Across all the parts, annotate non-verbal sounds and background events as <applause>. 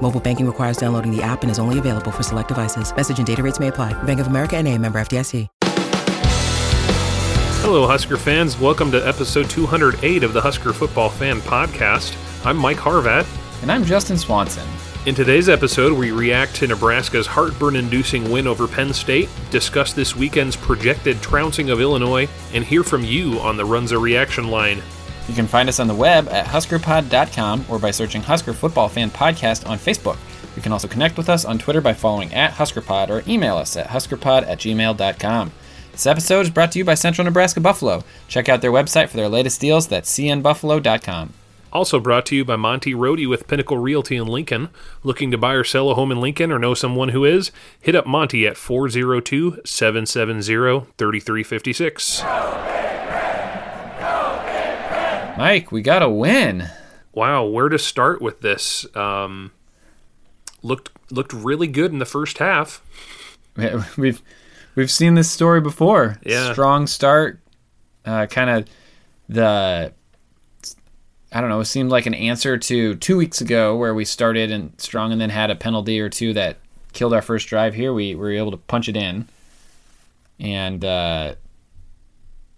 Mobile banking requires downloading the app and is only available for select devices. Message and data rates may apply. Bank of America and a member FDIC. Hello, Husker fans. Welcome to episode 208 of the Husker Football Fan Podcast. I'm Mike Harvat. And I'm Justin Swanson. In today's episode, we react to Nebraska's heartburn inducing win over Penn State, discuss this weekend's projected trouncing of Illinois, and hear from you on the Runza reaction line. You can find us on the web at huskerpod.com or by searching Husker Football Fan Podcast on Facebook. You can also connect with us on Twitter by following at HuskerPod or email us at huskerpod at gmail.com. This episode is brought to you by Central Nebraska Buffalo. Check out their website for their latest deals. That's cnbuffalo.com. Also brought to you by Monty Rohde with Pinnacle Realty in Lincoln. Looking to buy or sell a home in Lincoln or know someone who is? Hit up Monty at 402 770 3356. Mike, we got a win. Wow, where to start with this? Um, looked looked really good in the first half. <laughs> We've we've seen this story before. Yeah. Strong start, uh, kind of the I don't know. It seemed like an answer to two weeks ago where we started and strong and then had a penalty or two that killed our first drive. Here we were able to punch it in, and uh,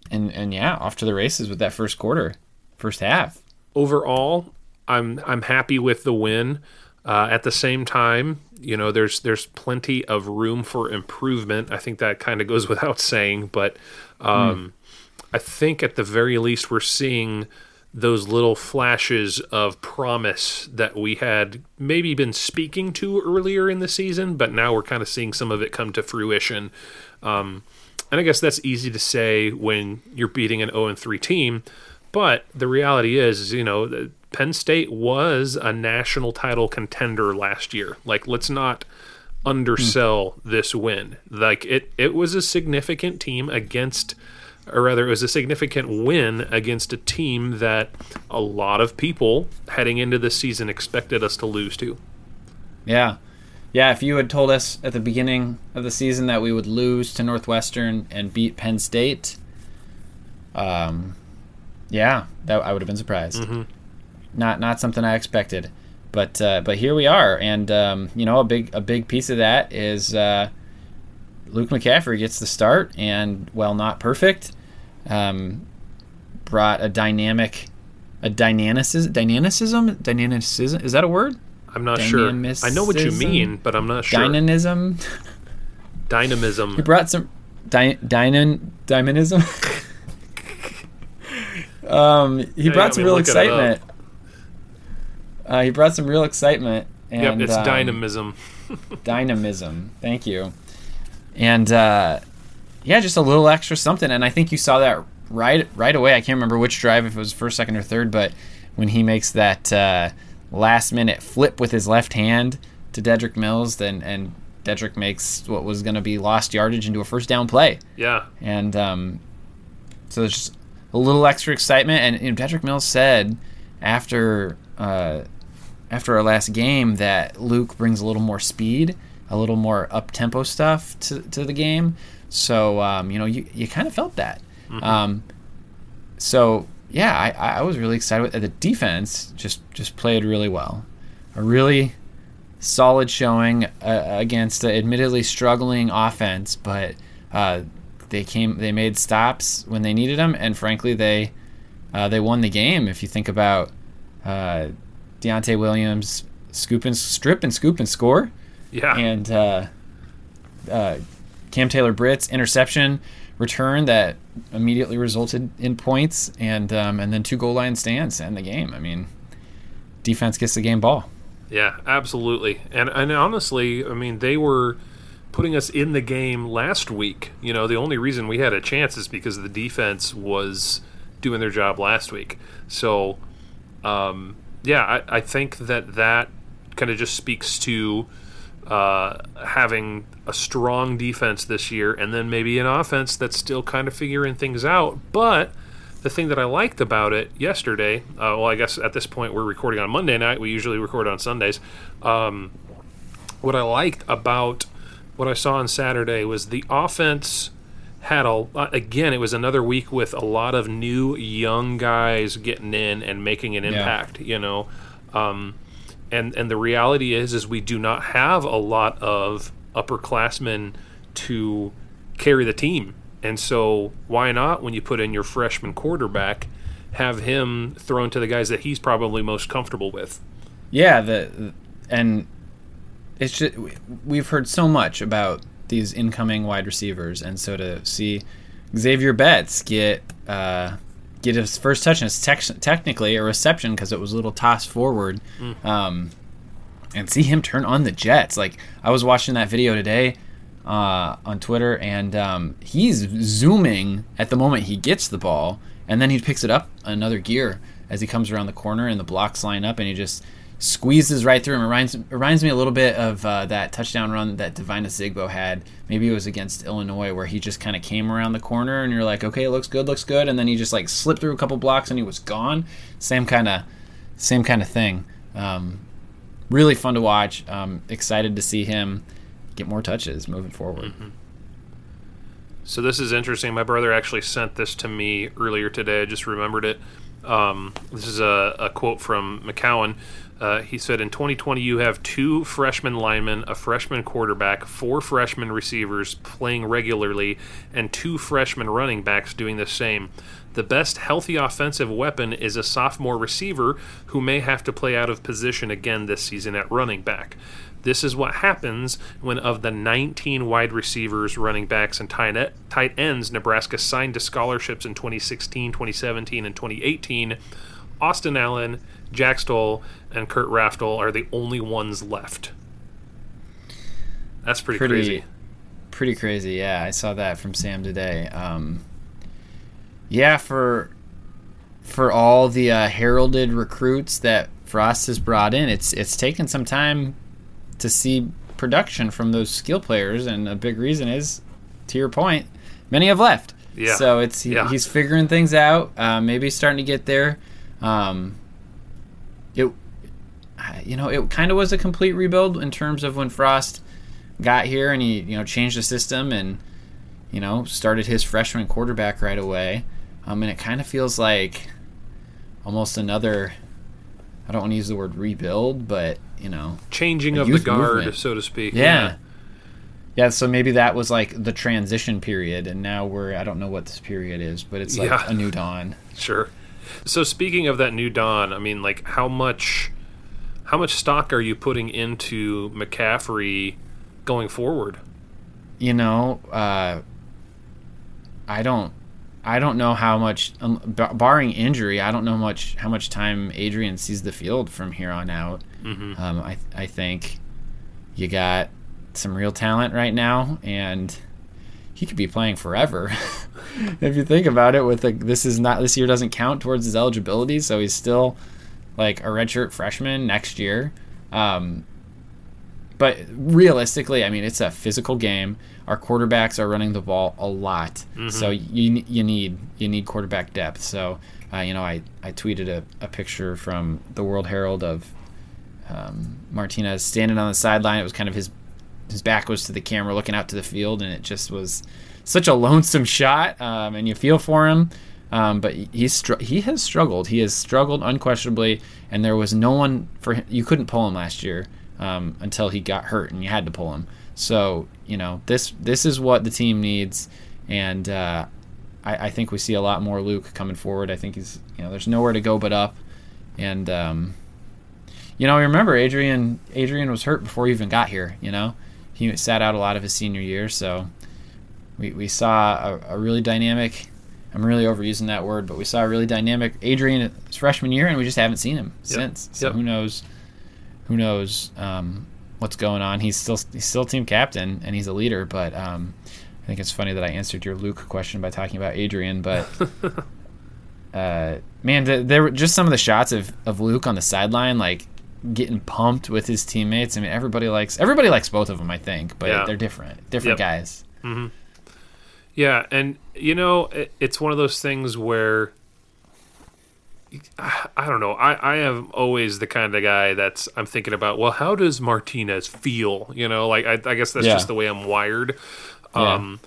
and and yeah, off to the races with that first quarter, first half. Overall, I'm I'm happy with the win. Uh, at the same time, you know, there's there's plenty of room for improvement. I think that kind of goes <laughs> without saying, but um, mm. I think at the very least we're seeing those little flashes of promise that we had maybe been speaking to earlier in the season, but now we're kind of seeing some of it come to fruition. Um, and I guess that's easy to say when you're beating an 0 3 team, but the reality is, you know, Penn State was a national title contender last year. Like, let's not undersell hmm. this win. Like, it, it was a significant team against or rather, it was a significant win against a team that a lot of people heading into this season expected us to lose to. Yeah. Yeah, if you had told us at the beginning of the season that we would lose to Northwestern and beat Penn State, um, yeah, that I would have been surprised. Mm-hmm. Not not something I expected, but uh, but here we are, and um, you know a big a big piece of that is uh, Luke McCaffrey gets the start, and while not perfect, um, brought a dynamic, a dynamicism, dynamicism, dynamicism. Is that a word? I'm not sure. I know what you mean, but I'm not sure. Dynamism. Dynamism. He brought some dy- dynan dynamism. <laughs> um, he yeah, brought some real excitement. Uh, he brought some real excitement. And, yep, it's um, dynamism. <laughs> dynamism. Thank you and uh, yeah, just a little extra something. And I think you saw that right right away. I can't remember which drive, if it was first, second, or third, but when he makes that uh, last minute flip with his left hand to Dedrick Mills, then and Dedrick makes what was going to be lost yardage into a first down play. Yeah, and um, so there's just a little extra excitement. And you know, Dedrick Mills said after uh, after our last game that Luke brings a little more speed a little more up tempo stuff to, to the game. So um, you know, you, you kind of felt that. Mm-hmm. Um, so yeah, I, I was really excited. With, the defense just just played really well. A really solid showing uh, against an admittedly struggling offense, but uh, they came they made stops when they needed them, and frankly they uh, they won the game. If you think about uh, Deontai Williams scoop and strip and scoop and score. Yeah. And uh, uh, Cam Taylor Britt's interception return that immediately resulted in points, and um, and then two goal line stands to end the game. I mean, defense gets the game ball. Yeah, absolutely. And and honestly, I mean, they were putting us in the game last week. You know, the only reason we had a chance is because the defense was doing their job last week. So, um, yeah, I, I think that that kind of just speaks to uh, having a strong defense this year, and then maybe an offense that's still kind of figuring things out. But the thing that I liked about it yesterday, uh, well, I guess at this point we're recording on Monday night. We usually record on Sundays. Um, what I liked about what I saw on Saturday was the offense had a again it was another week with a lot of new young guys getting in and making an impact yeah. you know? Um, and and the reality is is we do not have a lot of upperclassmen to carry the team. And so why not when you put in your freshman quarterback have him thrown to the guys that he's probably most comfortable with? Yeah the and it's just we've heard so much about these incoming wide receivers, and so to see Xavier Betts get uh, get his first touch, and it's te- technically a reception because it was a little toss forward, mm. um, and see him turn on the Jets. Like I was watching that video today uh, on Twitter, and um, he's zooming at the moment he gets the ball, and then he picks it up another gear as he comes around the corner, and the blocks line up, and he just squeezes right through him. It reminds, reminds me a little bit of uh, that touchdown run that Devine Ozigbo had. Maybe it was against Illinois where he just kind of came around the corner and you're like, okay, it looks good, looks good, and then he just like slipped through a couple blocks and he was gone. Same kind of, same kind of thing. Um, really fun to watch. Um, excited to see him get more touches moving forward. Mm-hmm. So this is interesting. My brother actually sent this to me earlier today. I just remembered it. Um, this is a, a, quote from McKewon. Uh, he said, In 2020, you have two freshman linemen, a freshman quarterback, four freshman receivers playing regularly, and two freshman running backs doing the same. The best healthy offensive weapon is a sophomore receiver who may have to play out of position again this season at running back. This is what happens when, of the 19 wide receivers, running backs, and tight ends Nebraska signed to scholarships in 2016, 2017, and 2018, Austin Allen, Jack Stoll, and Kurt Rafdal are the only ones left. That's pretty, pretty crazy. Pretty crazy, yeah. I saw that from Sam today. Um, yeah, for for all the uh, heralded recruits that Frost has brought in, it's it's taken some time to see production from those skill players, and a big reason is, to your point, many have left. Yeah. So it's he, yeah. he's figuring things out. Uh, maybe starting to get there. Um, it you know it kind of was a complete rebuild in terms of when Frost got here and he you know changed the system and you know started his freshman quarterback right away. Um, and it kind of feels like almost another. I don't want to use the word rebuild, but you know, changing of the guard, movement. so to speak. Yeah. yeah. yeah. so maybe that was like the transition period, and now we're I don't know what this period is, but it's like yeah. a new dawn. Sure. So speaking of that new dawn, I mean, like how much how much stock are you putting into McCaffrey going forward? You know, uh, I don't. I don't know how much, um, barring injury, I don't know much how much time Adrian sees the field from here on out. Mm-hmm. Um, I I think you got some real talent right now, and he could be playing forever. <laughs> if you think about it, with the, this is not this year doesn't count towards his eligibility, so he's still like a redshirt freshman next year. Um, but realistically, I mean, it's a physical game. Our quarterbacks are running the ball a lot, mm-hmm. so you you need you need quarterback depth. So, uh, you know, I I tweeted a, a picture from the World Herald of um, Martinez standing on the sideline. It was kind of his his back was to the camera, looking out to the field, and it just was such a lonesome shot. Um, and you feel for him. Um, but he's str- he has struggled. He has struggled unquestionably, and there was no one for him. You couldn't pull him last year um, until he got hurt, and you had to pull him. So you know this this is what the team needs, and uh, I, I, think we see a lot more Luke coming forward. I think he's you know there's nowhere to go but up, and um, you know remember Adrian Adrian was hurt before he even got here. You know he sat out a lot of his senior year, so we we saw a, a really dynamic I'm really overusing that word, but we saw a really dynamic Adrian his freshman year, and we just haven't seen him yep. since. So yep. who knows? Who knows um, what's going on? He's still he's still team captain and he's a leader, but um, I think it's funny that I answered your Luke question by talking about Adrian. But <laughs> uh, man, there were just some of the shots of, of Luke on the sideline. Like getting pumped with his teammates. I mean, everybody likes everybody likes both of them, I think, but Yeah. they're different, different Yep. guys. Yeah, and you know, it, it's one of those things where I I don't know. I, I am always the kind of guy that's I'm thinking about. Well, how does Martinez feel? You know, like I, I guess that's Yeah. just the way I'm wired. Yeah. Um,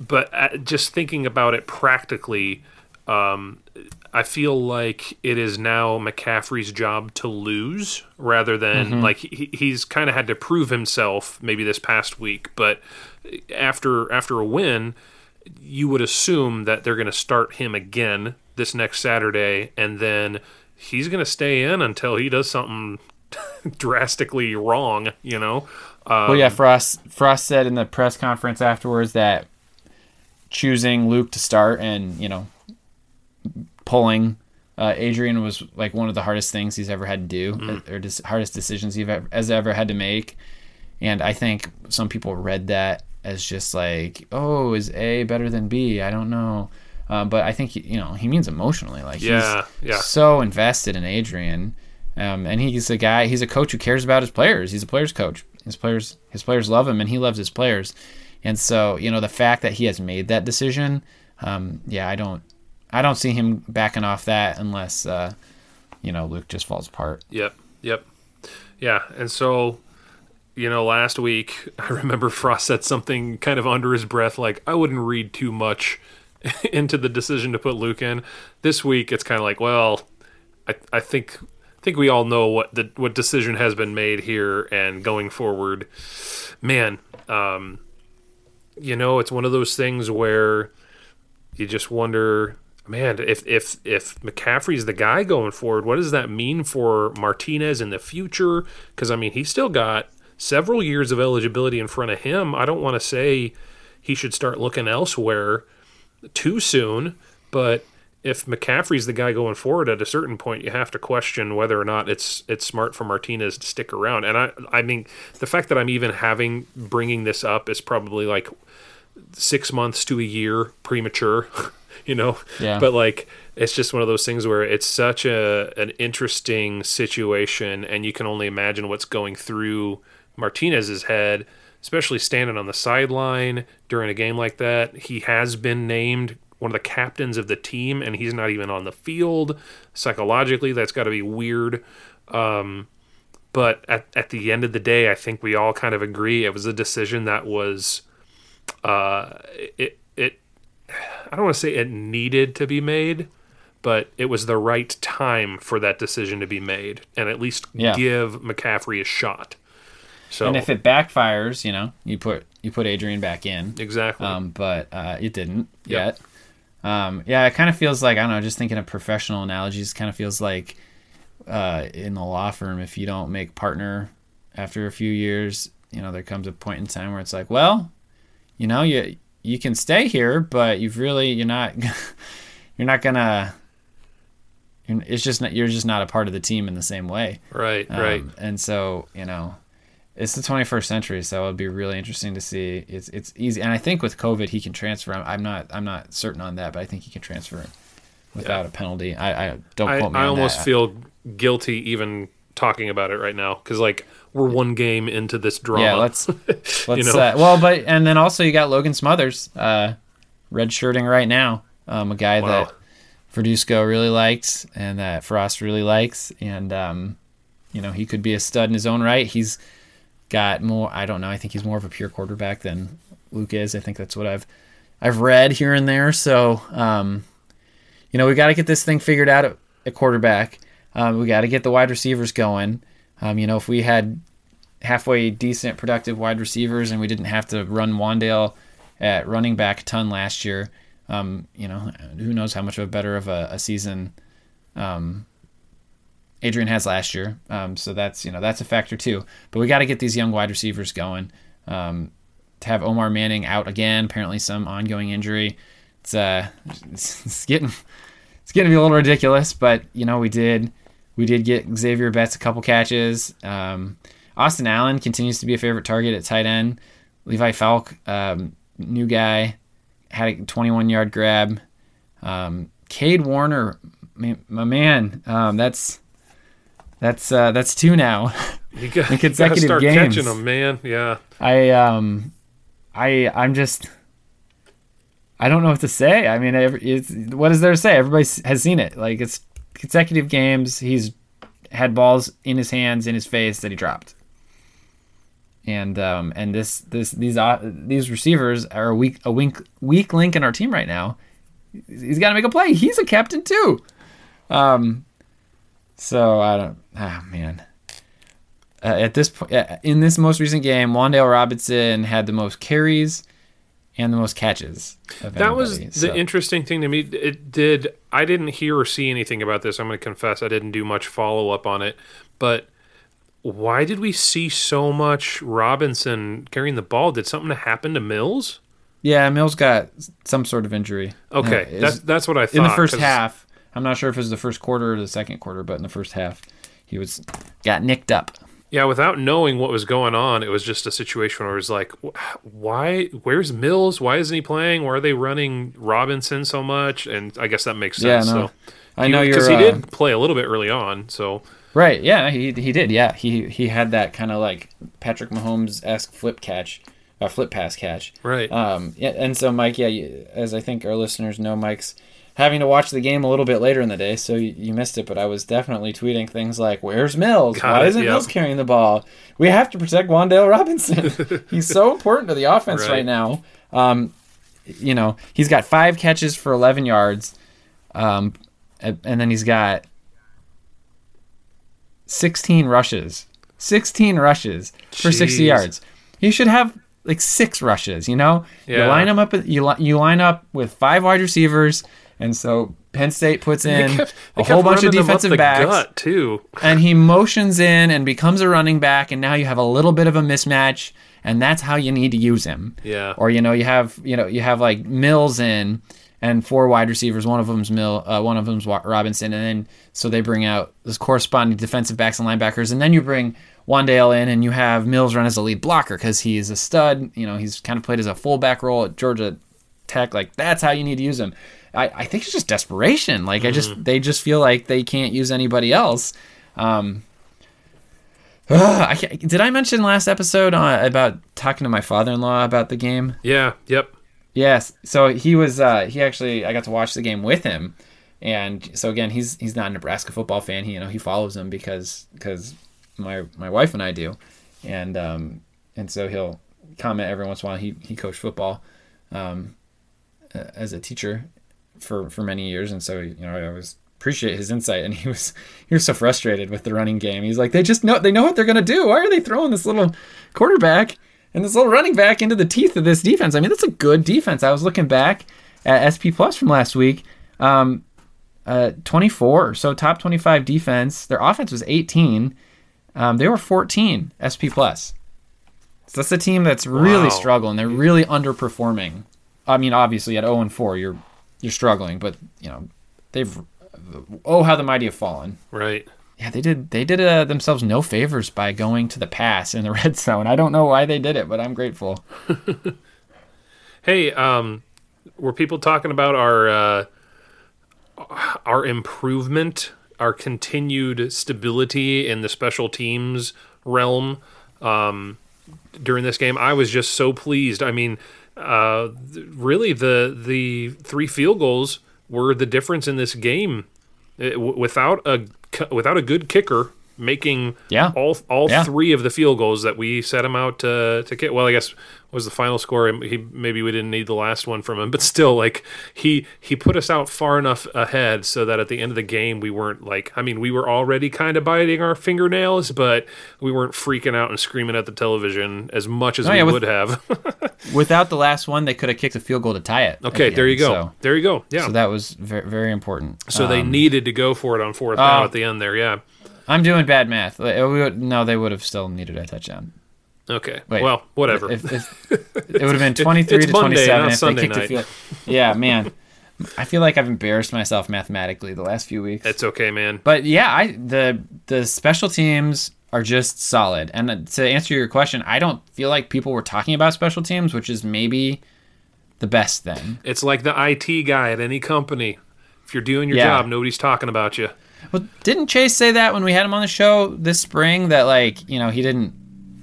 but uh, just thinking about it practically, um, I feel like it is now McCaffrey's job to lose rather than Mm-hmm. like he, he's kind of had to prove himself maybe this past week. But after after a win, you would assume that they're going to start him again this next Saturday, and then he's going to stay in until he does something <laughs> drastically wrong. You know. Um, Well, yeah, Frost Frost said in the press conference afterwards that choosing Luke to start and you know pulling uh, Adrian was like one of the hardest things he's ever had to do, Mm. or dis- hardest decisions he's ever, has ever had to make. And I think some people read that as just like, oh, is A better than B? I don't know. Uh, but I think you know he means emotionally, like Yeah, he's yeah. so invested in Adrian, um, and he's a guy. He's a coach who cares about his players. He's a players coach. His players, his players love him, and he loves his players. And so, you know, the fact that he has made that decision, um, yeah, I don't, I don't see him backing off that unless, uh, you know, Luke just falls apart. Yep. Yep. Yeah. And so, you know, last week <laughs> I remember Frost said something kind of under his breath, like I wouldn't read too much <laughs> into the decision to put Luke in. This week it's kind of like, well, I I think I think we all know what the what decision has been made here, and going forward, man, um, you know, it's one of those things where you just wonder, man, if if if McCaffrey's the guy going forward, what does that mean for Martinez in the future? Because I mean, he's still got several years of eligibility in front of him. I don't want to say he should start looking elsewhere too soon, but if McCaffrey's the guy going forward at a certain point, you have to question whether or not it's it's smart for Martinez to stick around. And I I mean the fact that I'm even having bringing this up is probably like six months to a year premature, <laughs> you know. Yeah. But like it's just one of those things where it's such a an interesting situation, and you can only imagine what's going through Martinez's head, especially standing on the sideline during a game like that. He has been named one of the captains of the team, and he's not even on the field. Psychologically, that's got to be weird. Um, but at, at the end of the day, I think we all kind of agree it was a decision that was uh, it it I don't want to say it needed to be made, but it was the right time for that decision to be made, and at least Yeah. give McCaffrey a shot. So And if it backfires, you know, you put you put Adrian back in. exactly, Um, but uh, it didn't Yep. yet. Um, yeah, it kind of feels like I don't know. Just thinking of professional analogies, kind of feels like uh, in the law firm, if you don't make partner after a few years, you know, there comes a point in time where it's like, well, you know, you you can stay here, but you've really you're not <laughs> you're not gonna. You're, it's just not, you're just not a part of the team in the same way. right, Um, right, And so, you know, it's the 21st century, so it'd be really interesting to see. It's it's easy, and I think with COVID, he can transfer. I'm, I'm not I'm not certain on that, but I think he can transfer without a penalty. I, I don't I, quote me I almost that. feel guilty even talking about it right now because like we're one game into this drama. yeah. Let's <laughs> let's know? uh, well, but and then also you got Logan Smothers, uh, red shirting right now, um, a guy Wow. that Verduzco really likes and that Frost really likes, and um, you know he could be a stud in his own right. He's got more. I don't know. I think he's more of a pure quarterback than Luke is. I think that's what I've I've read here and there. So um, you know we got to get this thing figured out at, at quarterback. Um, we got to get the wide receivers going. Um, you know if we had halfway decent, productive wide receivers, and we didn't have to run Wandale at running back a ton last year. Um, you know, who knows how much of a better of a, a season um, Adrian has last year. Um, so that's you know that's a factor too. But we got to get these young wide receivers going. Um, to have Omar Manning out again, apparently some ongoing injury. It's uh, it's, it's getting it's getting to be a little ridiculous. But you know, we did we did get Xavier Betts a couple catches. Um, Austin Allen continues to be a favorite target at tight end. Levi Falck, um, new guy, had a 21 yard grab. Um, Cade Warner, my, my man, um, that's That's uh, that's two now. <laughs> You got, In consecutive you start games. catching them, man. Yeah. I um, I I'm just. I don't know what to say. I mean, it's, what is there to say? Everybody has seen it. Like it's consecutive games. He's had balls in his hands, in his face that he dropped. And um, and this this these uh, these receivers are a weak a weak weak link in our team right now. He's got to make a play. He's a captain too. Um, so I don't. Ah man. Uh, at this point, uh, in this most recent game, Wandale Robinson had the most carries and the most catches. Of That was anybody, the so- interesting thing to me. It did. I didn't hear or see anything about this. I'm going to confess I didn't do much follow up on it. But why did we see so much Robinson carrying the ball? Did something happen to Mills? Yeah, Mills got some sort of injury. Okay, Uh, that's that's what I thought. in the first 'cause- half. I'm not sure if it was the first quarter or the second quarter, but in the first half, he was got nicked up. Yeah, without knowing what was going on, it was just a situation where it was like, why? Where's Mills? Why isn't he playing? Why are they running Robinson so much? And I guess that makes Yeah, sense. no. So I know you're because he uh, did play a little bit early on. So right. Yeah, he he did. Yeah, he he had that kind of like Patrick Mahomes esque flip catch, uh, flip pass catch. right, Um, yeah, and so Mike, yeah, you, as I think our listeners know, Mike's having to watch the game a little bit later in the day, so you, you missed it. But I was definitely tweeting things like, "Where's Mills? Got Why it, isn't yep. Mills carrying the ball? We have to protect Wandale Robinson. <laughs> he's so important to the offense right, Right. now. Um, you know, he's got five catches for 11 yards, um, and then he's got 16 rushes. 16 rushes for 60 yards. He should have like six rushes, you know? You line them up you li- you line up with five wide receivers and so Penn State puts in They kept- they a whole bunch of running them up defensive backs too. and he motions in and becomes a running back and now you have a little bit of a mismatch and that's how you need to use him. Yeah. Or you know, you have, you know, you have like Mills in and four wide receivers, one of them's Mill, uh, one of them's Robinson and then so they bring out those corresponding defensive backs and linebackers and then you bring Wandale in and you have Mills run as a lead blocker cuz he's a stud, you know, he's kind of played as a fullback role at Georgia Tech like that's how you need to use him. I, I think it's just desperation. Like I just they just feel like they can't use anybody else. Um, <sighs> I did I mention last episode uh, about talking to my father-in-law about the game? Yeah. Yep. Yes. So he was uh, he actually I got to watch the game with him, and so again he's he's not a Nebraska football fan. He you know he follows them because because my my wife and I do, and um and so he'll comment every once in a while. He he coached football, um, as a teacher for for many years, and so you know I always appreciate his insight. And he was he was so frustrated with the running game. He's like they just know they know what they're gonna do. Why are they throwing this little quarterback? And this little running back into the teeth of this defense. I mean, that's a good defense. I was looking back at SP Plus from last week. Um, uh, 24, so top 25 defense. Their offense was 18. Um, they were 14 SP Plus. So that's a team that's really Wow. struggling. They're really underperforming. I mean, obviously at 0 and 4, you're you're struggling, but you know they've oh how the mighty have fallen. Right. Yeah, they did. They did uh, themselves no favors by going to the pass in the <laughs> red zone. I don't know why they did it, but I'm grateful. <laughs> Hey, um, were people talking about our uh, our improvement, our continued stability in the special teams realm um, during this game? I was just so pleased. I mean, uh, really, the the three field goals were the difference in this game. Without a without a good kicker making Yeah. all all Yeah. three of the field goals that we set him out to to kick. Well, I guess was the final score. He maybe we didn't need the last one from him, but still, like he he put us out far enough ahead so that at the end of the game we weren't like. I mean, we were already kind of biting our fingernails, but we weren't freaking out and screaming at the television as much as Oh, we yeah, with- would have. <laughs> Without the last one, they could have kicked a field goal to tie it. okay, the there you go. So, there you go. Yeah. so that was very, very important. So they Um, needed to go for it on fourth down Oh. at the end there. Yeah. I'm doing bad math. Like, it would- No, they would have still needed a touchdown. Okay. Wait, well, whatever. If, if, <laughs> it would have been 23 it's to Monday, 27 not if Sunday they kicked a night. field. Yeah, man. I feel like I've embarrassed myself mathematically the last few weeks. it's okay, man. But yeah, I the the special teams are just solid. And uh, to answer your question, I don't feel like people were talking about special teams, which is maybe the best thing. It's like the IT guy at any company. If you're doing your Yeah. job, nobody's talking about you. Well, didn't Chase say that when we had him on the show this spring that like you know he didn't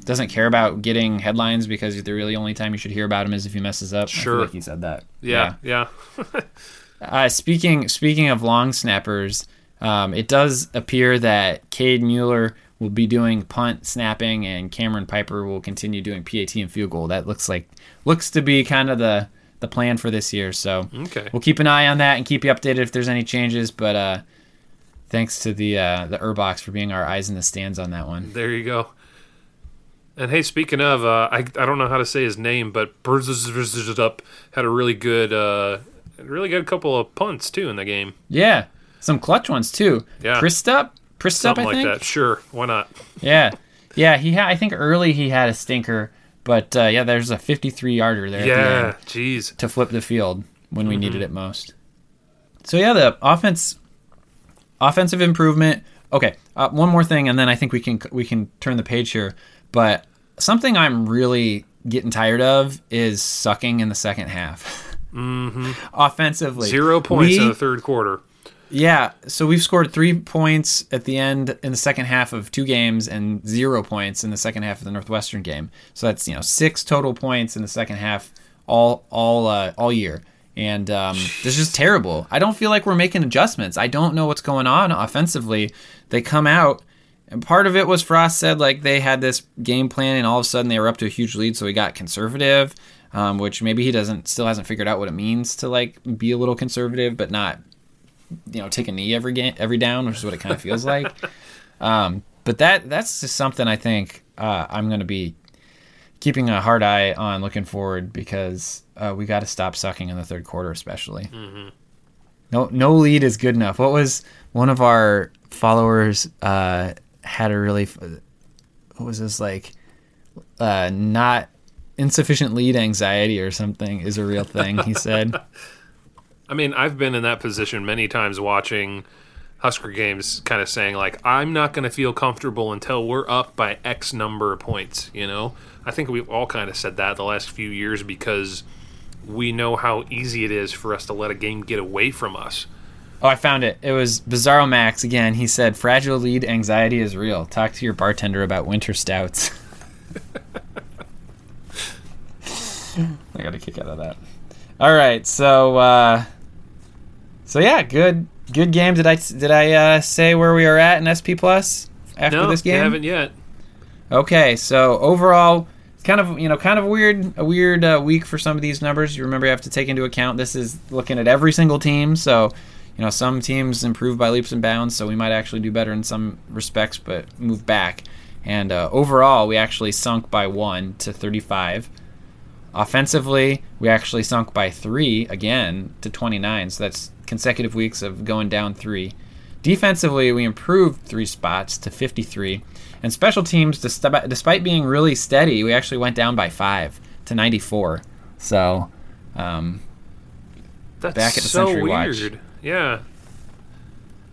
doesn't care about getting headlines because the really only time you should hear about him is if he messes up. I feel Sure. like he said that. Yeah, yeah. <laughs> Uh, speaking speaking of long snappers, um, it does appear that Cade Mueller will be doing punt snapping, and Cameron Piper will continue doing PAT and field goal. That looks like looks to be kind of the the plan for this year. So Okay. we'll keep an eye on that and keep you updated if there's any changes. But uh, thanks to the uh, the Urbox for being our eyes in the stands on that one. There you go. And hey, speaking of, uh, I I don't know how to say his name, but up had a really good, uh, really good couple of punts too in the game. Yeah, some clutch ones too. Yeah. Przystup, Przystup, Something I like think. that. Sure, why not? Yeah, yeah. He had. I think early he had a stinker, but uh, yeah, there's a 53 yarder there Yeah, jeez. to flip the field when Mm-hmm. we needed it most. So yeah, the offense, offensive improvement. Okay, uh, one more thing, and then I think we can we can turn the page here. But something I'm really getting tired of is sucking in the second half. Mm-hmm. <laughs> Offensively, Zero points We- in the third quarter. yeah, so we've scored three points at the end in the second half of two games and zero points in the second half of the Northwestern game. So that's you know six total points in the second half all all uh, all year, and um, this is just terrible. I don't feel like we're making adjustments. I don't know what's going on offensively. They come out. And part of it was Frost said like they had this game plan and all of a sudden they were up to a huge lead, so he got conservative, um, which maybe he doesn't still hasn't figured out what it means to like be a little conservative, but not you know take a knee every game every down, which is what it kind of feels like. <laughs> Um, but that that's just something I think uh, I'm going to be keeping a hard eye on looking forward because uh, we got to stop sucking in the third quarter, especially. No, no lead is good enough. What was one of our followers uh, had a really what was this like uh, not insufficient lead anxiety or something is a real thing. He said. <laughs> I mean, I've been in that position many times watching Husker games, kind of saying like, I'm not going to feel comfortable until we're up by X number of points. You know, I think we've all kind of said that the last few years because we know how easy it is for us to let a game get away from us. Oh, I found it. It was Bizarro Max again. He said, "Fragile lead anxiety is real. Talk to your bartender about winter stouts." <laughs> I got a kick out of that. All right, so uh, so yeah, good good game. Did I did I uh, say where we are at in SP Plus after no, this game? haven't yet. Okay, so overall, kind of you know kind of weird a weird uh, week for some of these numbers. You remember you have to take into account this is looking at every single team. So you know some teams improve by leaps and bounds, so we might actually do better in some respects, but move back. And uh, overall, we actually sunk by one to 35. Offensively, we actually sunk by three again to 29. So that's consecutive weeks of going down three. Defensively, we improved three spots to 53. And special teams, despite being really steady, we actually went down by five to 94. So, um, That's Back at the so Century Watch. weird. Yeah.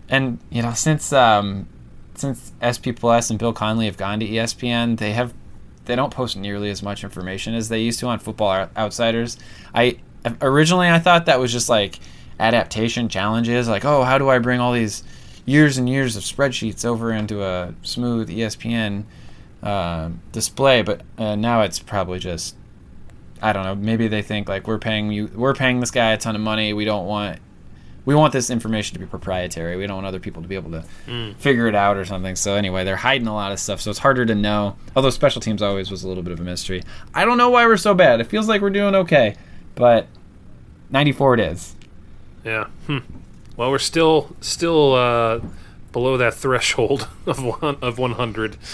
and you know since um, since SP Plus and Bill Connelly have gone to ESPN, they have they don't post nearly as much information as they used to on Football Outsiders. I originally I thought that was just like adaptation challenges, like oh how do I bring all these years and years of spreadsheets over into a smooth ESPN uh, display, but uh, now it's probably just I don't know. Maybe they think like we're paying you, we're paying this guy a ton of money. We don't want, we want this information to be proprietary. We don't want other people to be able to figure it out or something. So anyway, they're hiding a lot of stuff, so it's harder to know. Although special teams always was a little bit of a mystery. I don't know why we're so bad. It feels like we're doing okay, but 94 it is. Yeah. Hmm. Well, we're still still uh, below that threshold <laughs> of one of 100. <laughs>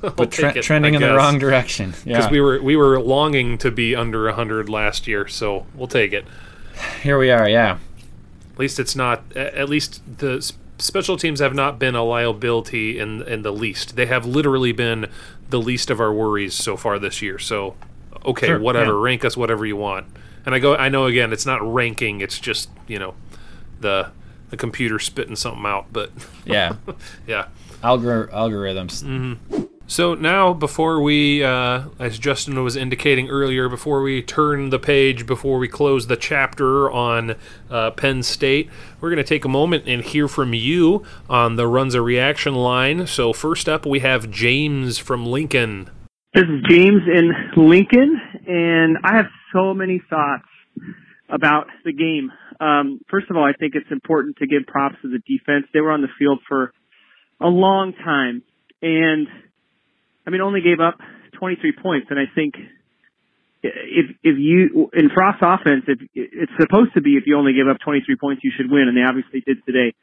But tre- trending in the wrong direction. <laughs> because Yeah. we were we were longing to be under 100 last year, so we'll take it. Here we are. Yeah. At least it's not. At least the special teams have not been a liability in in the least. They have literally been the least of our worries so far this year. So, okay, Sure, whatever. yeah. Rank us whatever you want. And I go. I know again, it's not ranking. It's just you know, the the computer spitting something out. But Yeah. <laughs> yeah. Algor- algorithms. Mm-hmm. So now, before we, uh, as Justin was indicating earlier, before we turn the page, before we close the chapter on uh, Penn State, we're going to take a moment and hear from you on the Runza reaction line. So first up, we have James from Lincoln. This is James in Lincoln, and I have so many thoughts about the game. Um, first of all, I think it's important to give props to the defense. They were on the field for a long time, and I mean, only gave up 23 points, and I think if if you in Frost offense, if it's supposed to be if you only give up 23 points, you should win, and they obviously did today.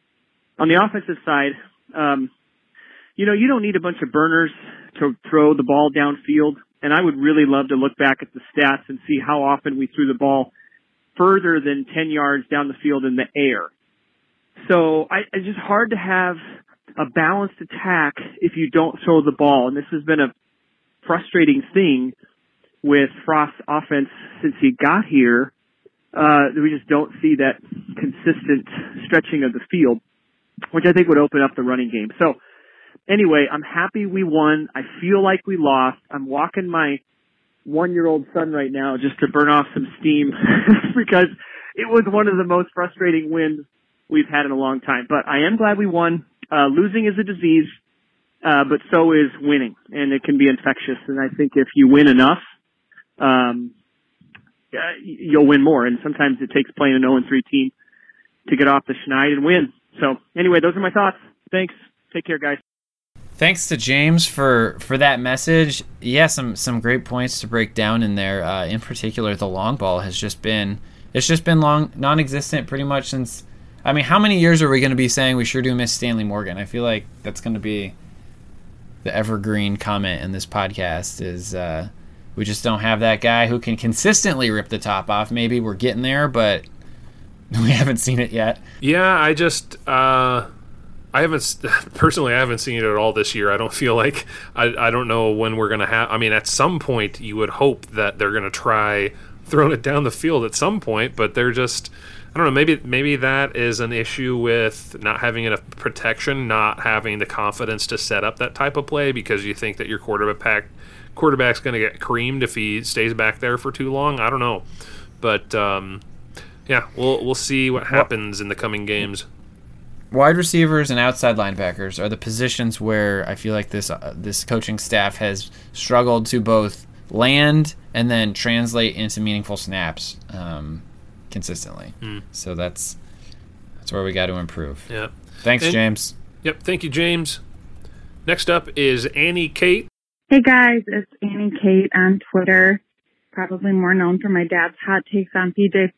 On the offensive side, um, you know, you don't need a bunch of burners to throw the ball downfield, and I would really love to look back at the stats and see how often we threw the ball further than 10 yards down the field in the air. So I, it's just hard to have a balanced attack if you don't throw the ball. And this has been a frustrating thing with Frost's offense since he got here. Uh, we just don't see that consistent stretching of the field, which I think would open up the running game. So anyway, I'm happy we won. I feel like we lost. I'm walking my one year old son right now just to burn off some steam <laughs> because it was one of the most frustrating wins we've had in a long time. But I am glad we won. Uh, losing is a disease, uh, but so is winning, and it can be infectious. And I think if you win enough, um, you'll win more. And sometimes it takes playing an 0 3 team to get off the schneid and win. So anyway, those are my thoughts. Thanks. Take care, guys. Thanks to James for for that message. Yeah, some some great points to break down in there. Uh, in particular, the long ball has just been it's just been long non-existent pretty much since I mean, how many years are we going to be saying we sure do miss Stanley Morgan? I feel like that's going to be the evergreen comment in this podcast is uh, we just don't have that guy who can consistently rip the top off. Maybe we're getting there, but <laughs> we haven't seen it yet. Yeah, I just uh, I haven't <laughs> personally I haven't seen it at all this year. I don't feel like I I don't know when we're gonna have. I mean, at some point you would hope that they're gonna try throwing it down the field at some point, but they're just I don't know. Maybe maybe that is an issue with not having enough protection, not having the confidence to set up that type of play because you think that your quarterback quarterback's going to get creamed if he stays back there for too long. I don't know, but um, yeah, we'll we'll see what happens in the coming games. Wide receivers and outside linebackers are the positions where I feel like this uh, this coaching staff has struggled to both land and then translate into meaningful snaps. Um, consistently. Mm. So that's that's where we got to improve. Yeah. Thanks, and, James. Yep. Thank you, James. Next up is Annie Kate. Hey guys, it's Annie Kate on Twitter. Probably more known for my dad's hot takes on PJ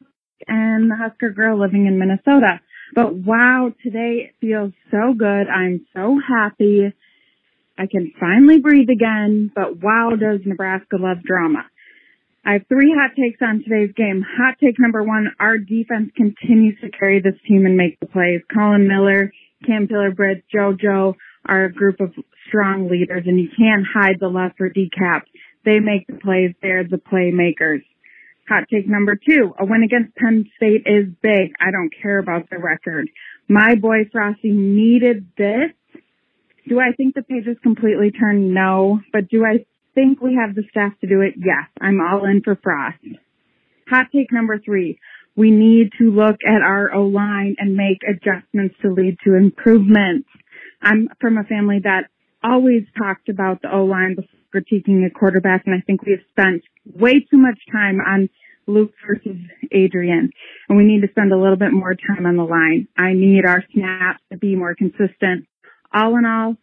and the Husker girl living in Minnesota. But wow, today it feels so good. I'm so happy. I can finally breathe again. But wow, does Nebraska love drama. I have three hot takes on today's game. Hot take number one, our defense continues to carry this team and make the plays. Collin Miller, Cam Taylor-Britt, JoJo are a group of strong leaders and you can't hide the for decap. They make the plays. They're the playmakers. Hot take number two, a win against Penn State is big. I don't care about the record. My boy Frosty needed this. Do I think the page is completely turned? No. But do I think we have the staff to do it? Yes, I'm all in for Frost. Hot take number three. We need to look at our O line and make adjustments to lead to improvements. I'm from a family that always talked about the O line before critiquing a quarterback, and I think we have spent way too much time on Luke versus Adrian, and we need to spend a little bit more time on the line. I need our snaps to be more consistent. All in all,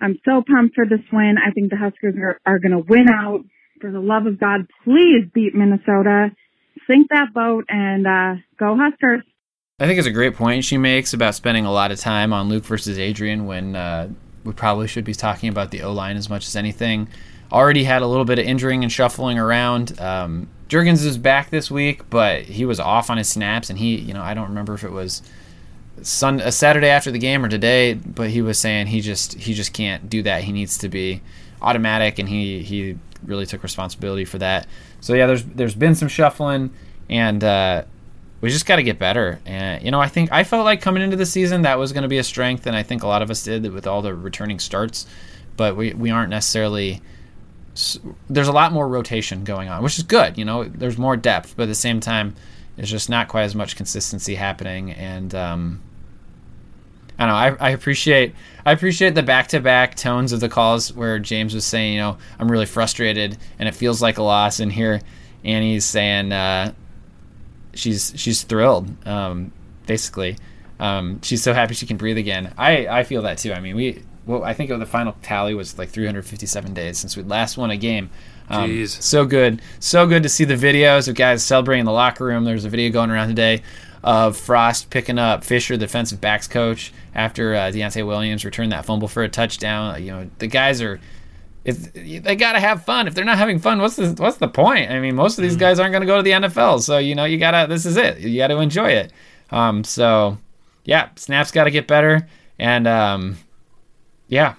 I'm so pumped for this win. I think the Huskers are, are going to win out. For the love of God, please beat Minnesota. Sink that boat and uh, go Huskers. I think it's a great point she makes about spending a lot of time on Luke versus Adrian when uh, we probably should be talking about the O line as much as anything. Already had a little bit of injuring and shuffling around. Um, Jurgens is back this week, but he was off on his snaps, and he, you know, I don't remember if it was Sun a Saturday after the game or today, but he was saying he just he just can't do that. He needs to be automatic, and he he really took responsibility for that. So yeah, there's there's been some shuffling, and uh, we just got to get better. And you know, I think I felt like coming into the season that was going to be a strength, and I think a lot of us did with all the returning starts. but we we aren't necessarily. There's a lot more rotation going on, which is good. You know, there's more depth, but at the same time, there's just not quite as much consistency happening, and um, I don't know. I, I appreciate I appreciate the back to back tones of the calls where James was saying, you know, I'm really frustrated and it feels like a loss, and here Annie's saying uh, she's she's thrilled, um, basically. Um, she's so happy she can breathe again. I, I feel that too. I mean, we well, I think the final tally was like 357 days since we last won a game. Um, Jeez. So good, so good to see the videos of guys celebrating in the locker room. There's a video going around today of Frost picking up Fisher, the defensive backs coach, after uh, Deontai Williams returned that fumble for a touchdown. You know, the guys are. They gotta have fun. If they're not having fun, what's the what's the point? I mean, most of these guys aren't gonna go to the NFL, so you know you gotta. This is it. You gotta enjoy it. Um, so, yeah, snaps gotta get better, and um, yeah,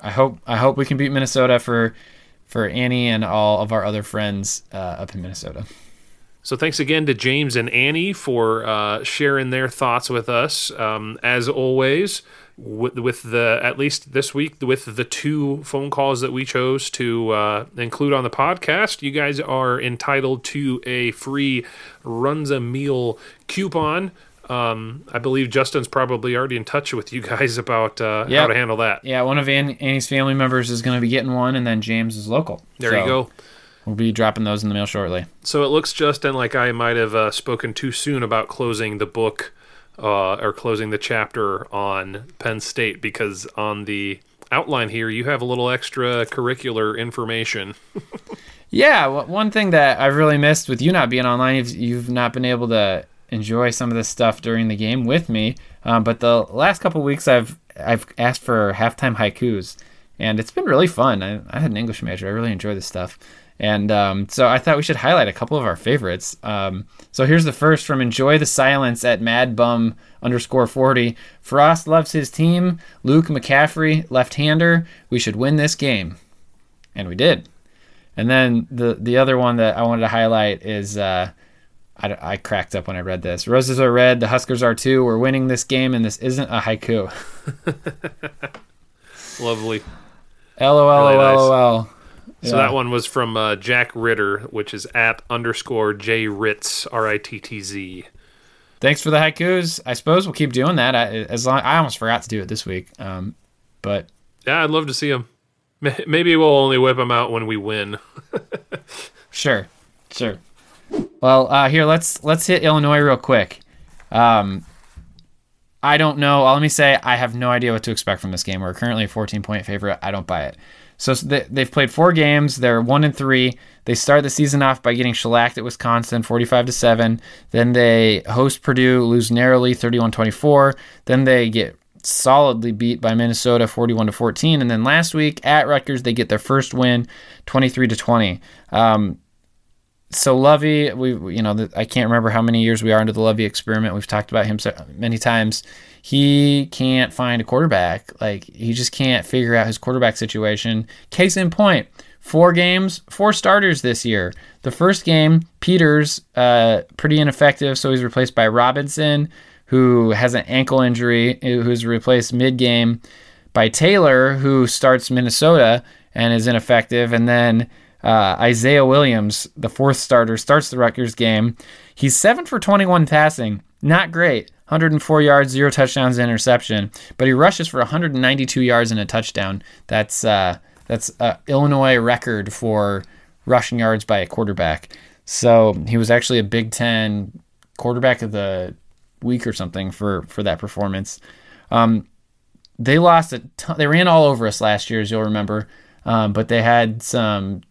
I hope I hope we can beat Minnesota for for Annie and all of our other friends uh, up in Minnesota. So thanks again to James and Annie for uh, sharing their thoughts with us. Um, as always, with, with, the at least this week with the two phone calls that we chose to uh, include on the podcast, you guys are entitled to a free Runza meal coupon. Um, I believe Justin's probably already in touch with you guys about uh, Yep. how to handle that. Yeah, one of Annie's family members is going to be getting one, and then James is local. There So you go. We'll be dropping those in the mail shortly. So it looks, Justin, like I might have uh, spoken too soon about closing the book uh, or closing the chapter on Penn State because on the outline here you have a little extra curricular information. <laughs> Yeah, w- one thing that I've really missed with you not being online, you've, you've not been able to enjoy some of this stuff during the game with me. Um, but the last couple weeks, I've I've asked for halftime haikus, and it's been really fun. I, I had an English major. I really enjoy this stuff. And um, so I thought we should highlight a couple of our favorites. Um, so here's the first from Enjoy the Silence at Mad Bum underscore 40. Frost loves his team. Luke McCaffrey, left hander. We should win this game. And we did. And then the the other one that I wanted to highlight is uh, I, I cracked up when I read this. Roses are red, the Huskers are too. We're winning this game, and this isn't a haiku. <laughs> Lovely. <laughs> LOL, Really nice. LOL. So Yeah. that one was from uh, Jack Ritter, which is at underscore J Ritz R I T T Z. Thanks for the haikus. I suppose we'll keep doing that. I, as long I almost forgot to do it this week, um, but Yeah, I'd love to see him. Maybe we'll only whip him out when we win. <laughs> Sure, sure. Well, uh, here let's let's hit Illinois real quick. Um, I don't know. Let me say I have no idea what to expect from this game. We're currently a 14 point favorite. I don't buy it. So they, they've played four games. They're one and three. They start the season off by getting shellacked at Wisconsin, 45 to seven. Then they host Purdue, lose narrowly, 31-24. Then they get solidly beat by Minnesota, 41 to 14. And then last week at Rutgers, they get their first win, 23 to 20. Um, so Lovie, we you know I can't remember how many years we are into the Lovie experiment. We've talked about him so many times. He can't find a quarterback. Like he just can't figure out his quarterback situation. Case in point, four games, four starters this year. The first game, Peters, uh, pretty ineffective, so he's replaced by Robinson, who has an ankle injury, who's replaced mid-game by Taylor, who starts Minnesota and is ineffective, and then uh, Isaiah Williams, the fourth starter, starts the Rutgers game. He's seven for 21 passing, not great. 104 yards, zero touchdowns, interception, but he rushes for 192 yards and a touchdown. That's uh, that's Illinois record for rushing yards by a quarterback. So he was actually a Big Ten quarterback of the week or something for for that performance. Um, they lost a ton, they ran all over us last year, as you'll remember. Um, but they had some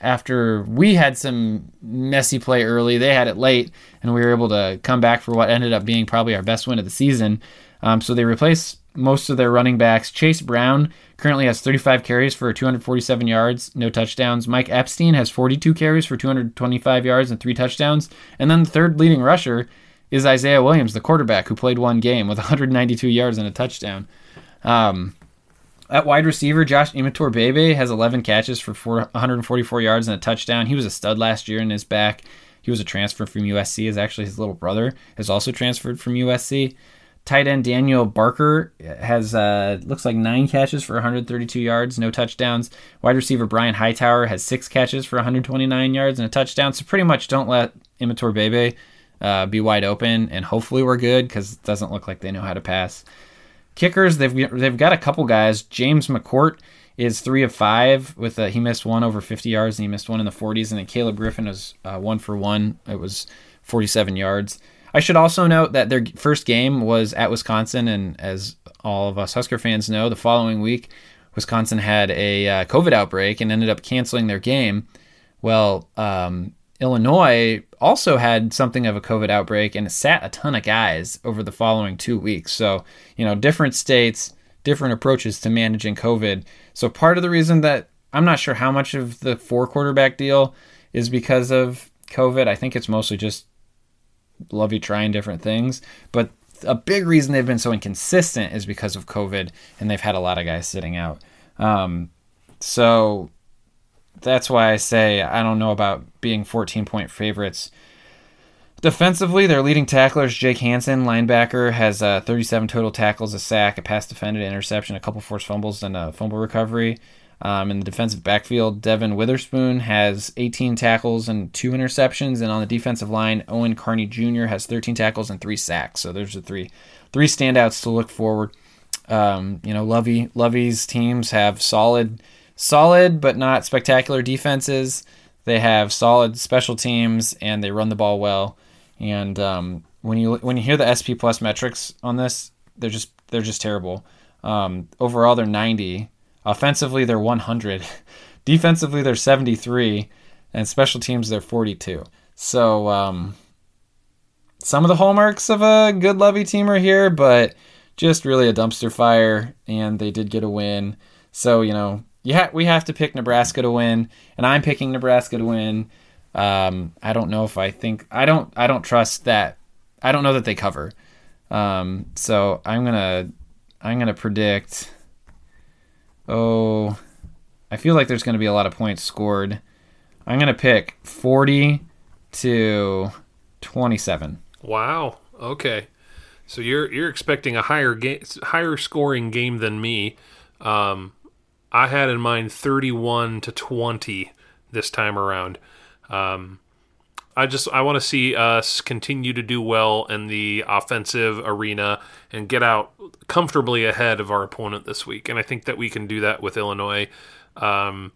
after we had some messy play early, they had it late, and we were able to come back for what ended up being probably our best win of the season. Um, so they replaced most of their running backs. Chase Brown currently has 35 carries for 247 yards, no touchdowns. Mike Epstein has 42 carries for 225 yards and three touchdowns. And then the third leading rusher is Isaiah Williams, the quarterback, who played one game with 192 yards and a touchdown. Um, at wide receiver, Josh Imatorbhebhe has 11 catches for 144 yards and a touchdown. He was a stud last year in his back. He was a transfer from USC. Is actually his little brother has also transferred from USC. Tight end Daniel Barker has uh, looks like nine catches for 132 yards, no touchdowns. Wide receiver Brian Hightower has six catches for 129 yards and a touchdown. So pretty much don't let Imatorbhebhe uh, be wide open, and hopefully we're good because it doesn't look like they know how to pass. Kickers, they've they've got a couple guys. James McCourt is three of five with a, he missed one over 50 yards and he missed one in the 40s, and then Caleb Griffin was uh, one for one. It was 47 yards. I should also note that their first game was at Wisconsin, and as all of us Husker fans know, the following week, Wisconsin had a uh, COVID outbreak and ended up canceling their game. Well, um, Illinois also had something of a COVID outbreak and sat a ton of guys over the following two weeks. So, you know, different states, different approaches to managing COVID. So, part of the reason that I'm not sure how much of the four quarterback deal is because of COVID. I think it's mostly just Lovie trying different things. But a big reason they've been so inconsistent is because of COVID, and they've had a lot of guys sitting out. Um, so that's why I say I don't know about being 14 point favorites. Defensively, their leading tackler is Jake Hansen, linebacker, has uh, 37 total tackles, a sack, a pass defended, interception, a couple forced fumbles, and a fumble recovery. Um, in the defensive backfield, Devin Witherspoon has 18 tackles and two interceptions, and on the defensive line, Owen Carney Jr. has 13 tackles and three sacks. So there's the three three standouts to look forward. Um, you know, Lovie Lovie's teams have solid, solid but not spectacular defenses. They have solid special teams, and they run the ball well. And um, when you when you hear the SP Plus metrics on this, they're just they're just terrible. Um, overall, they're 90 Offensively, they're 100. <laughs> Defensively, they're 73. And special teams, they're 42. So, um, some of the hallmarks of a good Lovie team are here, but just really a dumpster fire. And they did get a win. So, you know, yeah, we have to pick Nebraska to win. And I'm picking Nebraska to win. Um, I don't know if I think I don't I don't trust that I don't know that they cover. Um, so I'm gonna I'm gonna predict oh, I feel like there's to be a lot of points scored. I'm to pick 40 to 27. Wow. Okay. So you're you're expecting a higher game, higher scoring game than me. Um, I had in mind 31 to 20 this time around. Um, I just I want to see us continue to do well in the offensive arena and get out comfortably ahead of our opponent this week. And I think that we can do that with Illinois. Um,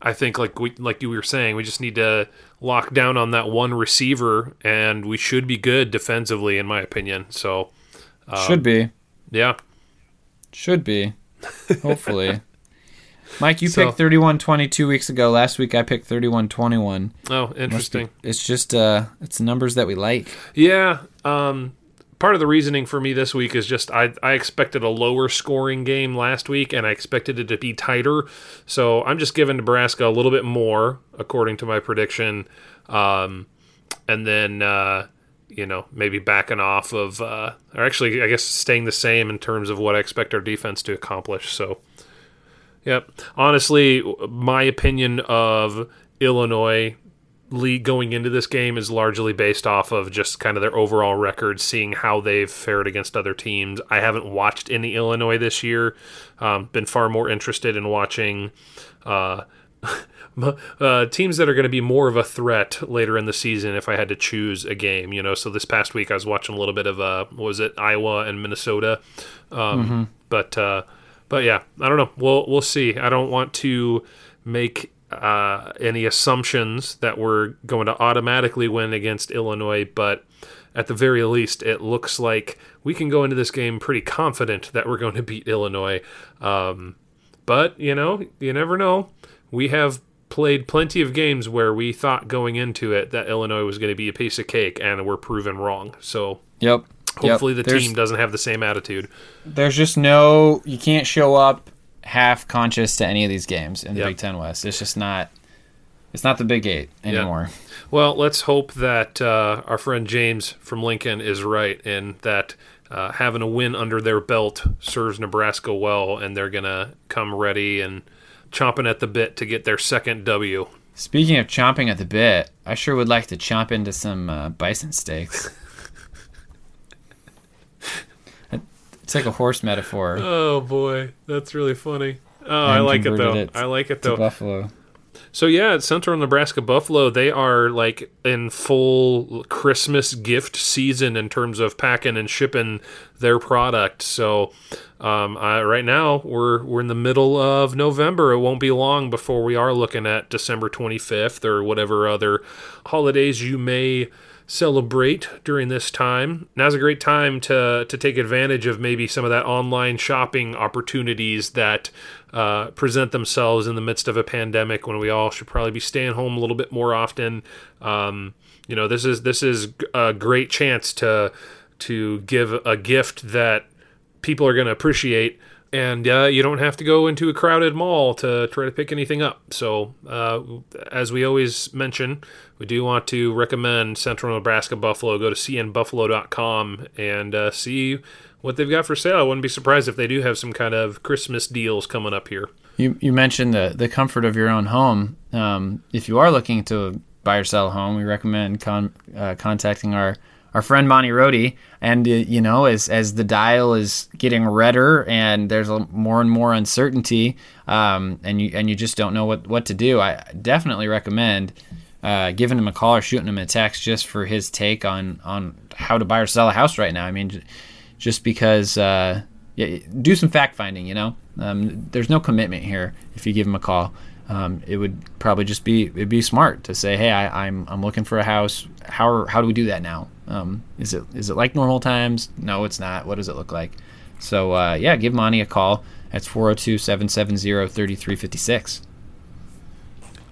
I think like we like you were saying, we just need to lock down on that one receiver, and we should be good defensively, in my opinion. So um, should be, yeah, should be. Hopefully. <laughs> Mike, you so, picked 31-20 two weeks ago. Last week I picked 31-21. Oh, interesting. Be, it's just uh it's numbers that we like. Yeah. Um part of the reasoning for me this week is just I, I expected a lower scoring game last week and I expected it to be tighter. So I'm just giving Nebraska a little bit more according to my prediction. Um and then uh you know, maybe backing off of, uh, or actually, I guess staying the same in terms of what I expect our defense to accomplish. So, Yep. Honestly, my opinion of Illinois league going into this game is largely based off of just kind of their overall record, seeing how they've fared against other teams. I haven't watched any Illinois this year. Um, been far more interested in watching uh, <laughs> uh, teams that are going to be more of a threat later in the season if I had to choose a game. You know, so this past week I was watching a little bit of uh, was it Iowa and Minnesota, um, mm-hmm. but. Uh, but yeah, I don't know. We'll we'll see. I don't want to make uh, any assumptions that we're going to automatically win against Illinois, but at the very least, it looks like we can go into this game pretty confident that we're going to beat Illinois. Um, but you know, you never know. We have played plenty of games where we thought going into it that Illinois was going to be a piece of cake, and we're proven wrong. So, yep. Hopefully, yep. the team doesn't have the same attitude. There's just no. You can't show up half conscious to any of these games in the yep. Big Ten West. It's just not. It's not the Big Eight anymore. Yep. Well, let's hope that uh, our friend James from Lincoln is right, and that uh, having a win under their belt serves Nebraska well, and they're gonna come ready and chomping at the bit to get their second W. Speaking of chomping at the bit, I sure would like to chomp into some uh, bison steaks. <laughs> It's like a horse metaphor. Oh boy, that's really funny. Oh, I like it though. it I like it though. Buffalo. So yeah, at Central Nebraska Buffalo, they are like in full Christmas gift season in terms of packing and shipping their product. So um, I, right now we're we're in the middle of November. It won't be long before we are looking at December 25th or whatever other holidays you may celebrate during this time. Now's a great time to to take advantage of maybe some of that online shopping opportunities that uh, present themselves in the midst of a pandemic when we all should probably be staying home a little bit more often. Um, you know, this is this is a great chance to to give a gift that people are going to appreciate and uh, you don't have to go into a crowded mall to try to pick anything up. So, uh, as we always mention, we do want to recommend Central Nebraska Buffalo. Go to cnbuffalo.com and uh, see what they've got for sale. I wouldn't be surprised if they do have some kind of Christmas deals coming up here. You you mentioned the the comfort of your own home. Um, if you are looking to buy or sell a home, we recommend con- uh, contacting our our friend Monty Rohde. And uh, you know, as as the dial is getting redder and there's a, more and more uncertainty, um, and you and you just don't know what what to do, I definitely recommend. Uh, giving him a call or shooting him a text just for his take on on how to buy or sell a house right now. I mean, just because uh, yeah, do some fact finding. You know, um, there's no commitment here. If you give him a call, um, it would probably just be it'd be smart to say, hey, I, I'm I'm looking for a house. How are, how do we do that now? Um, is it is it like normal times? No, it's not. What does it look like? So uh, yeah, give Monty a call. That's 402-770-3356.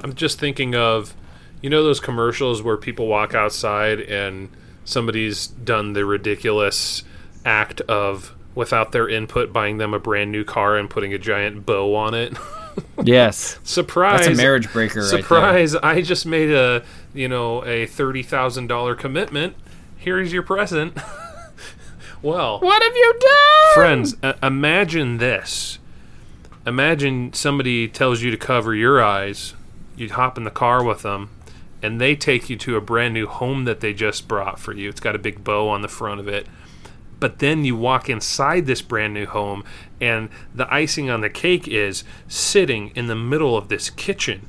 I'm just thinking of, you know, those commercials where people walk outside and somebody's done the ridiculous act of, without their input, buying them a brand new car and putting a giant bow on it. <laughs> <laughs> Yes, Surprise! that's a marriage breaker. right there. Surprise! I just made a, you know, a thirty thousand dollar commitment. Here's your present. <laughs> well, What have you done? friends, uh, imagine this. Imagine somebody tells you to cover your eyes. You hop in the car with them, and they take you to a brand new home that they just brought for you. It's got a big bow on the front of it. But then you walk inside this brand new home, and the icing on the cake is sitting in the middle of this kitchen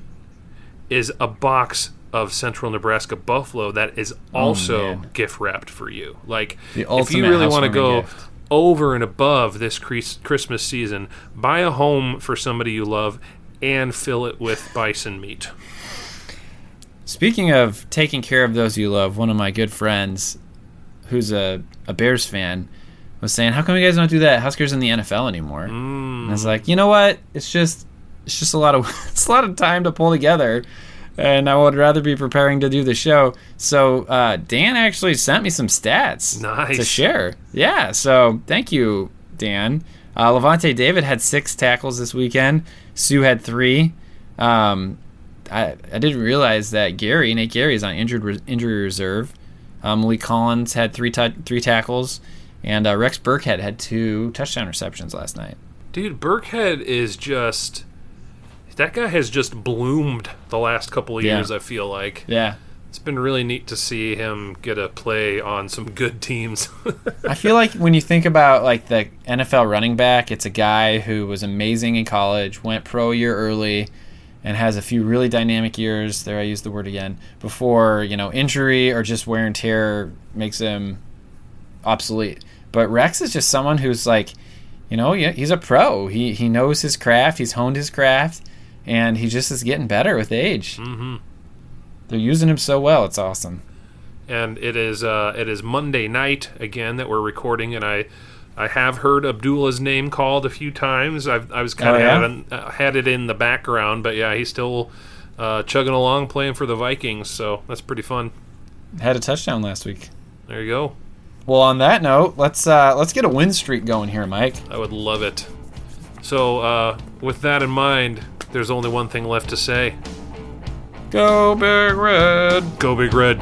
is a box of Central Nebraska buffalo that is oh, also man. gift wrapped for you. Like if you really want to go gift. over and above this Christmas season, buy a home for somebody you love and fill it with bison meat. Speaking of taking care of those you love, one of my good friends, who's a, a Bears fan, was saying, "How come you guys don't do that? Huskers in the NFL anymore?" And I was like, "You know what? It's just it's just a lot of <laughs> it's a lot of time to pull together, and I would rather be preparing to do the show." So uh, Dan actually sent me some stats Nice. to share. Yeah, so thank you, Dan. Uh, Lavonte David had six tackles this weekend. Suh had three. Um, I, I didn't realize that Gerry Nate Gerry is on injured re- injury reserve. Um, Maliek Collins had three tou three tackles, and uh, Rex Burkhead had two touchdown receptions last night. Dude, Burkhead is just that guy has just bloomed the last couple of Yeah. years, I feel like. Yeah, It's been really neat to see him get a play on some good teams. <laughs> I feel like when you think about like the NFL running back, it's a guy who was amazing in college, went pro a year early, and has a few really dynamic years. There, I use the word again before you know injury or just wear and tear makes him obsolete. But Rex is just someone who's like, you know, he's a pro. He he knows his craft. He's honed his craft, and he just is getting better with age. Mm-hmm. They're using him so well. It's awesome. and it is uh, it is Monday night again that we're recording, and I I have heard Abdullah's name called a few times. I've, I was kind Oh, of yeah? having uh, had it in the background, but yeah, he's still uh, chugging along playing for the Vikings, so that's pretty fun. Had a touchdown last week. There you go. Well, on that note, let's uh, let's get a win streak going here, Mike. I would love it. So uh, with that in mind, there's only one thing left to say: Go Big Red! Go Big Red.